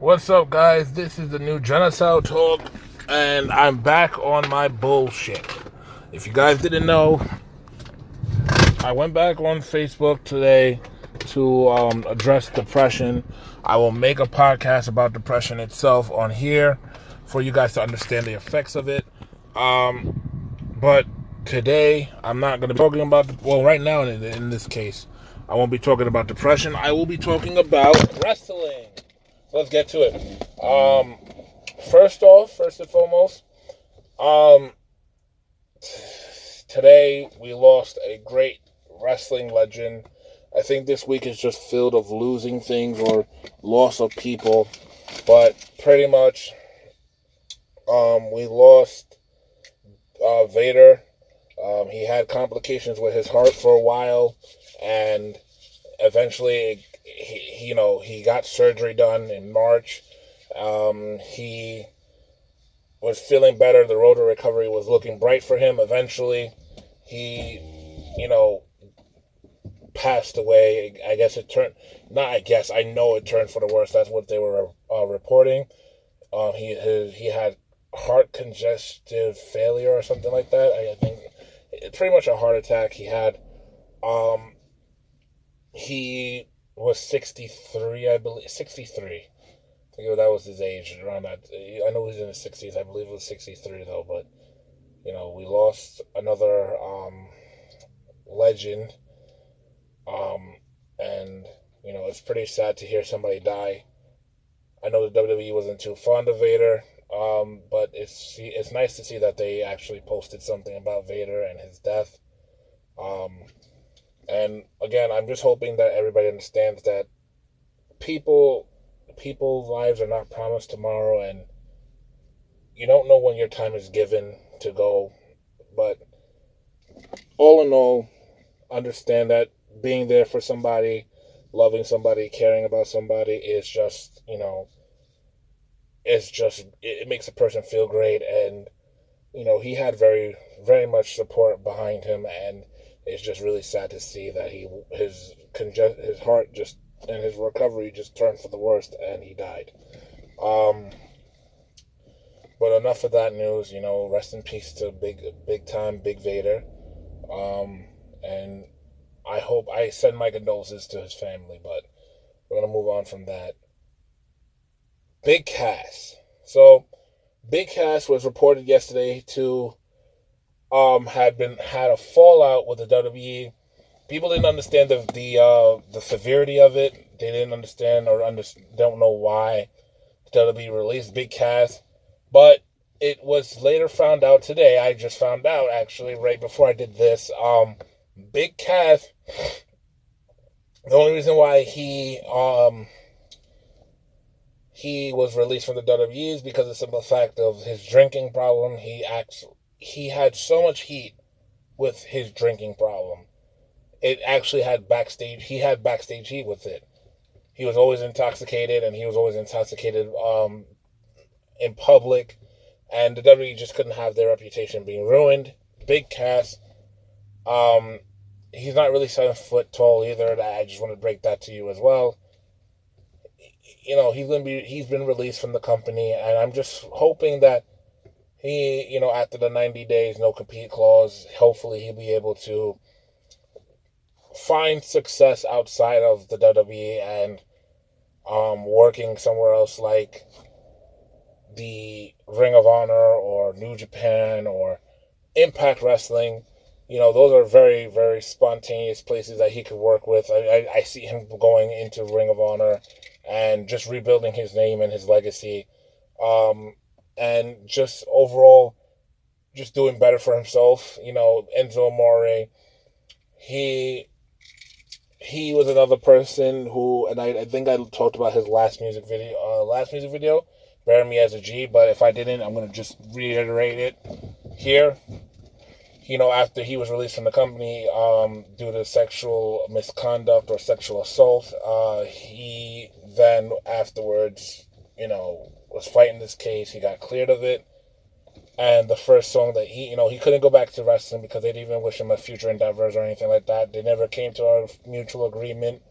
What's up, guys? This is the new Genocide Talk, and I'm back on my bullshit. If you guys didn't know, I went back on Facebook today to um, address depression. I will make a podcast about depression itself on here for you guys to understand the effects of it. Um, but today, I'm not going to be talking about, well, right now in, in this case, I won't be talking about depression. I will be talking about wrestling. Let's get to it. Um, first off, first and foremost, um, today we lost a great wrestling legend. I think this week is just filled of losing things or loss of people, but pretty much, um, we lost uh, Vader. Um, he had complications with his heart for a while, and eventually he, you know, he got surgery done in March. Um, he was feeling better. The road to recovery was looking bright for him. Eventually, he, you know, passed away. I guess it turned, not I guess, I know it turned for the worse. That's what they were uh, reporting. Um, he his, he had heart congestive failure or something like that. I, I think pretty much a heart attack. He had, um, he was 63, I believe. 63. I think that was his age around that. I know he's in his 60s. I believe it was 63 though. But you know, we lost another um, legend, um, and you know, it's pretty sad to hear somebody die. I know the WWE wasn't too fond of Vader, um, but it's it's nice to see that they actually posted something about Vader and his death. Um, and again, I'm just hoping that everybody understands that people people's lives are not promised tomorrow and you don't know when your time is given to go. But all in all, understand that being there for somebody, loving somebody, caring about somebody is just, you know, it's just it makes a person feel great and you know, he had very very much support behind him and it's just really sad to see that he his conge- his heart just and his recovery just turned for the worst and he died. Um, but enough of that news. You know, rest in peace to big big time Big Vader. Um, and I hope I send my condolences to his family. But we're gonna move on from that. Big Cass. So, Big Cass was reported yesterday to um, had been had a fallout with the WWE. People didn't understand the the uh, the severity of it. They didn't understand or under, don't know why the WWE released Big Cass, but it was later found out today. I just found out actually right before I did this. Um, Big Cass. The only reason why he um he was released from the WWE is because of the simple fact of his drinking problem. He acts he had so much heat with his drinking problem. It actually had backstage. He had backstage heat with it. He was always intoxicated, and he was always intoxicated um, in public. And the WWE just couldn't have their reputation being ruined. Big Cass. um, he's not really seven foot tall either. I just want to break that to you as well. You know, he's gonna be he's been released from the company, and I'm just hoping that he, you know, after the 90 days, no compete clause, hopefully he'll be able to find success outside of the WWE and um, working somewhere else like the Ring of Honor or New Japan or Impact Wrestling. You know, those are very, very spontaneous places that he could work with. I, I, I see him going into Ring of Honor and just rebuilding his name and his legacy. Um, and just overall just doing better for himself. You know, Enzo Amore, he he was another person who, and I, I think I talked about his last music video, uh, last music video, "Bury Me as a G." But if I didn't, I'm gonna just reiterate it here. You know, after he was released from the company um, due to sexual misconduct or sexual assault, uh, he then afterwards, you know, was fighting this case. He got cleared of it. And the first song that he, you know, he couldn't go back to wrestling because they didn't even wish him a future endeavors or anything like that. They never came to a mutual agreement.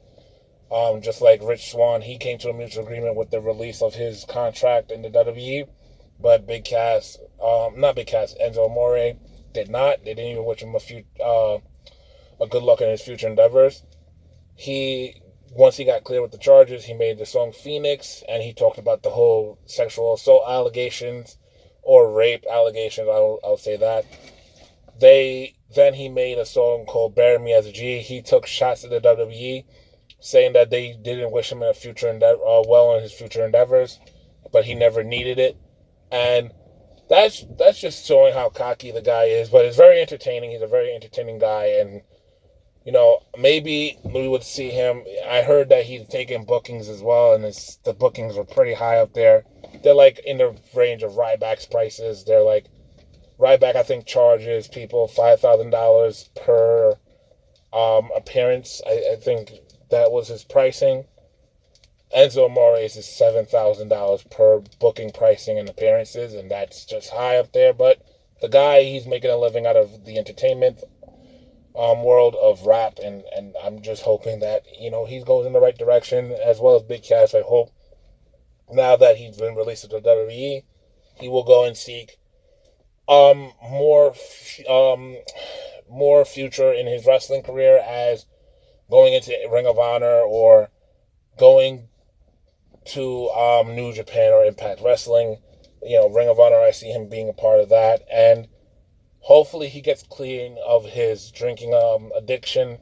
Um, just like Rich Swann, he came to a mutual agreement with the release of his contract in the WWE. But Big Cass, um, not Big Cass, Enzo Amore did not. They didn't even wish him a few, uh, a good luck in his future endeavors. He once he got clear with the charges, he made the song Phoenix, and he talked about the whole sexual assault allegations or rape allegations. I'll, I'll say that. They then he made a song called "Bury Me as a G." He took shots at the WWE, saying that they didn't wish him a future uh, well in his future endeavors, but he never needed it, and that's that's just showing how cocky the guy is. But it's very entertaining. He's a very entertaining guy, and you know, maybe we would see him. I heard that he's taking bookings as well, and the bookings were pretty high up there. They're like in the range of Ryback's prices. They're like Ryback, I think, charges people five thousand dollars per um, appearance. I, I, think that was his pricing. Enzo Amore's is seven thousand dollars per booking pricing and appearances, and that's just high up there. But the guy, he's making a living out of the entertainment um, world of rap, and, and I'm just hoping that you know he goes in the right direction as well as Big Cass. I hope now that he's been released to the WWE, he will go and seek um more um more future in his wrestling career as going into Ring of Honor or going to um, New Japan or Impact Wrestling. You know, Ring of Honor, I see him being a part of that, and hopefully he gets clean of his drinking um, addiction.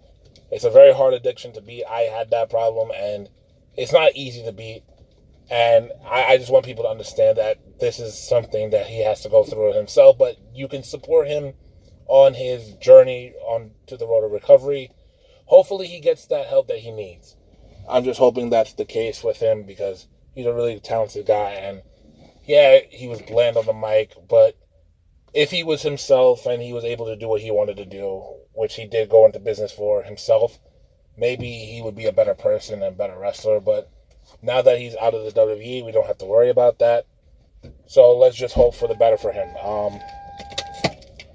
It's a very hard addiction to beat. I had that problem, and it's not easy to beat. And I, I just want people to understand that this is something that he has to go through himself. But you can support him on his journey on to the road of recovery. Hopefully, he gets that help that he needs. I'm just hoping that's the case with him because he's a really talented guy. And yeah, he was bland on the mic, but if he was himself and he was able to do what he wanted to do, which he did go into business for himself, maybe he would be a better person and better wrestler. But now that he's out of the WWE, we don't have to worry about that. So let's just hope for the better for him. Um,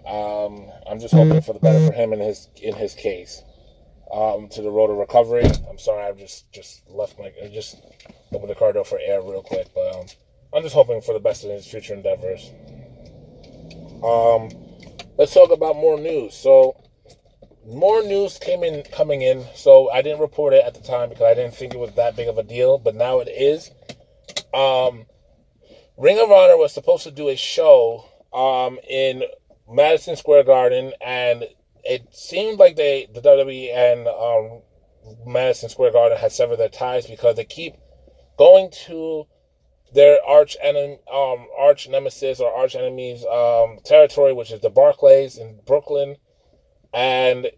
um, I'm just hoping for the better for him in his in his case. Um, to the road of recovery. I'm sorry, I've just just left my just opened the car door for air real quick, but um, I'm just hoping for the best in his future endeavors. Um, let's talk about more news. So, more news came in coming in. So I didn't report it at the time because I didn't think it was that big of a deal, but now it is. Um, Ring of Honor was supposed to do a show um, in Madison Square Garden, and it seemed like they, the WWE and um, Madison Square Garden, had severed their ties because they keep going to their arch enemy, um, arch nemesis or arch enemies um, territory, which is the Barclays in Brooklyn, and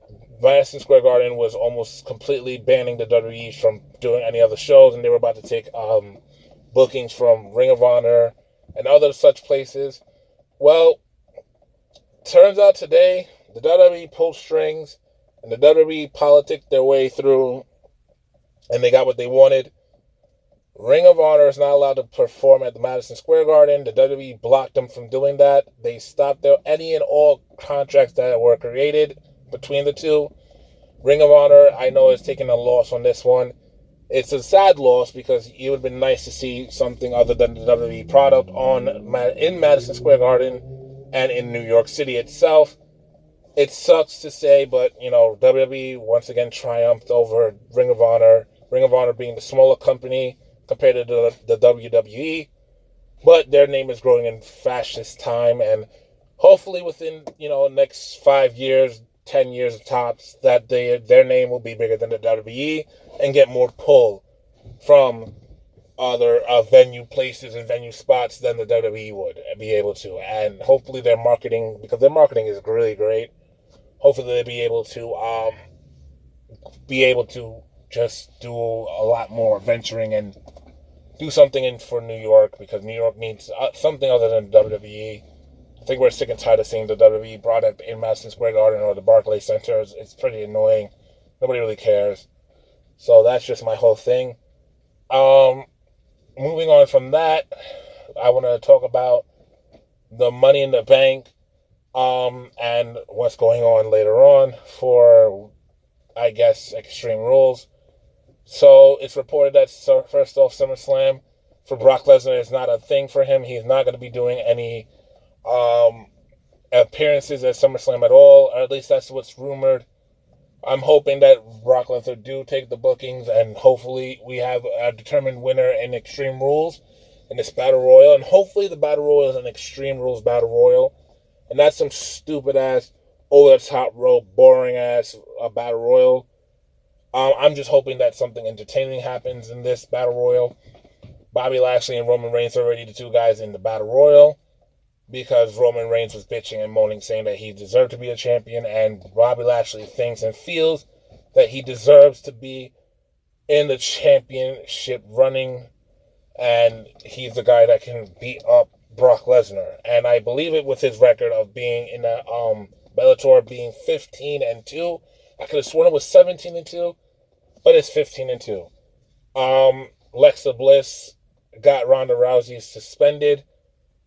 Madison Square Garden was almost completely banning the WWE from doing any other shows, and they were about to take um, bookings from Ring of Honor and other such places. Well, turns out today the WWE pulled strings, and the WWE politicked their way through, and they got what they wanted Ring of Honor is not allowed to perform at the Madison Square Garden. The WWE blocked them from doing that. They stopped their, any and all contracts that were created between the two. Ring of Honor, I know, is taking a loss on this one. It's a sad loss because it would have been nice to see something other than the WWE product on in Madison Square Garden and in New York City itself. It sucks to say, but you know, WWE once again triumphed over Ring of Honor. Ring of Honor being the smaller company compared to the, the WWE. But their name is growing in fascist time, and hopefully within you know next five years, ten years tops, that they their name will be bigger than the WWE and get more pull from other uh, venue places and venue spots than the WWE would be able to. And hopefully their marketing, because their marketing is really great, hopefully they'll be able to um, be able to just do a lot more venturing and do something in for New York because New York needs uh, something other than WWE. I think we're sick and tired of seeing the WWE brought up in Madison Square Garden or the Barclays Center. It's, pretty annoying. Nobody really cares. So that's just my whole thing. Um, moving on from that, I want to talk about the Money in the Bank um, and what's going on later on for, I guess, Extreme Rules. So it's reported that first off, SummerSlam for Brock Lesnar is not a thing for him. He's not going to be doing any um, appearances at SummerSlam at all, or at least that's what's rumored. I'm hoping that Brock Lesnar do take the bookings, and hopefully we have a determined winner in Extreme Rules in this Battle Royal, and hopefully the Battle Royal is an Extreme Rules Battle Royal, and not some stupid ass, over the top rope, boring ass uh, Battle Royal. Um, I'm just hoping that something entertaining happens in this Battle Royal. Bobby Lashley and Roman Reigns are already the two guys in the Battle Royal because Roman Reigns was bitching and moaning, saying that he deserved to be a champion, and Bobby Lashley thinks and feels that he deserves to be in the championship running, and he's the guy that can beat up Brock Lesnar. And I believe it with his record of being in the um, Bellator being 15 and 2. I could have sworn it was 17 and 2, but it's 15 and 2. Um, Lexa Bliss got Ronda Rousey suspended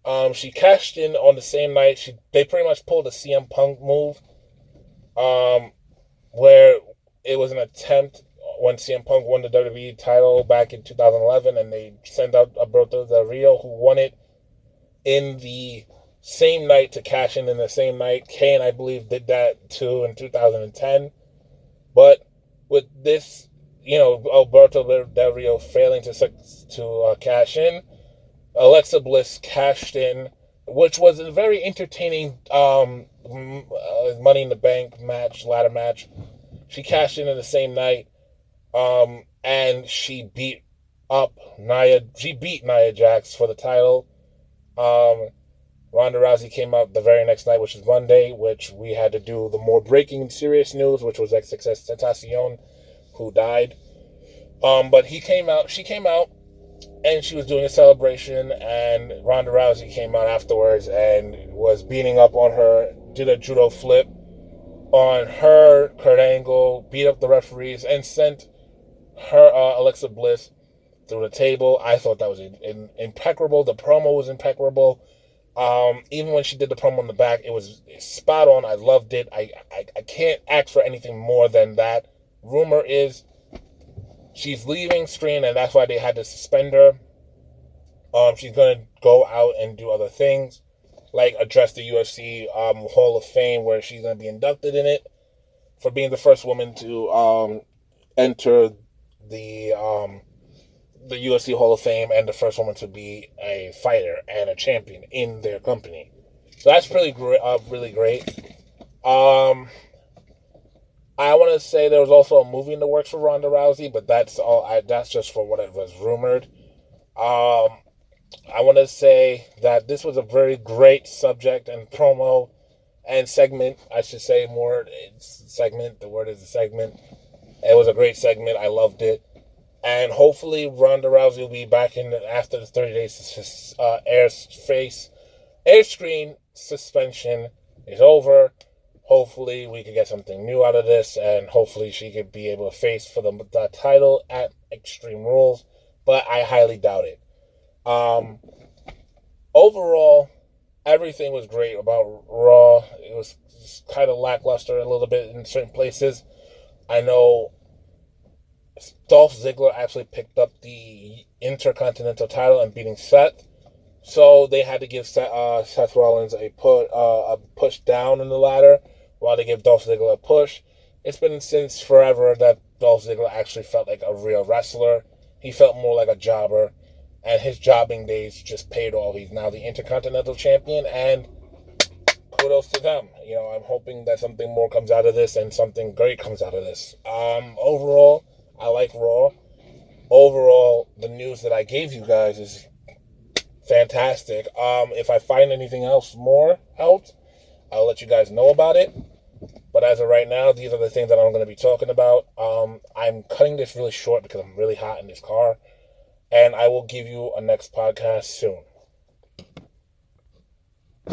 um, she cashed in on the same night. She they pretty much pulled a CM Punk move, um, where it was an attempt when CM Punk won the WWE title back in 2011, and they sent out Alberto Del Rio, who won it in the same night to cash in in the same night. Kane, I believe, did that too in 2010. But with this, you know, Alberto Del Rio failing to to uh, cash in, Alexa Bliss cashed in, which was a very entertaining um, uh, Money in the Bank match, ladder match. She cashed in in the same night, um, and she beat up Nia. She beat Nia Jax for the title. Um, Ronda Rousey came out the very next night, which is Monday, which we had to do the more breaking serious news, which was XXXTentacion, who died. Um, but he came out. She came out and she was doing a celebration, and Ronda Rousey came out afterwards and was beating up on her, did a judo flip on her, Kurt Angle, beat up the referees, and sent her uh, Alexa Bliss through the table. I thought that was in, in, impeccable. The promo was impeccable. Um, even when she did the promo on the back, it was spot on. I loved it. I, I, I can't ask for anything more than that. Rumor is she's leaving screen, and that's why they had to suspend her. Um, she's gonna go out and do other things, like address the UFC um, Hall of Fame, where she's gonna be inducted in it for being the first woman to um, enter the um, the UFC Hall of Fame and the first woman to be a fighter and a champion in their company. So that's really great. Uh, really great. Um, I want to say there was also a movie in the works for Ronda Rousey, but that's all. I, that's just for what it was rumored. Um, I want to say that this was a very great subject and promo and segment. I should say more segment. The word is a segment. It was a great segment. I loved it, and hopefully Ronda Rousey will be back in after the thirty days uh, air face air screen suspension is over. Hopefully we could get something new out of this and hopefully she could be able to face for the, the title at extreme rules but i highly doubt it. Um overall everything was great about raw. It was kind of lackluster a little bit in certain places. I know dolph ziggler actually picked up the intercontinental title and beating seth so they had to give Seth, uh, Seth Rollins a put uh, a push down in the ladder while they give Dolph Ziggler a push. It's been since forever that Dolph Ziggler actually felt like a real wrestler. He felt more like a jobber, and his jobbing days just paid off. He's now the Intercontinental Champion, and kudos to them. You know, I'm hoping that something more comes out of this and something great comes out of this. Um, overall, I like Raw. Overall, the news that I gave you guys is fantastic. Um, if I find anything else more out, I'll let you guys know about it. But as of right now, these are the things that I'm going to be talking about. Um, I'm cutting this really short because I'm really hot in this car. And I will give you a next podcast soon.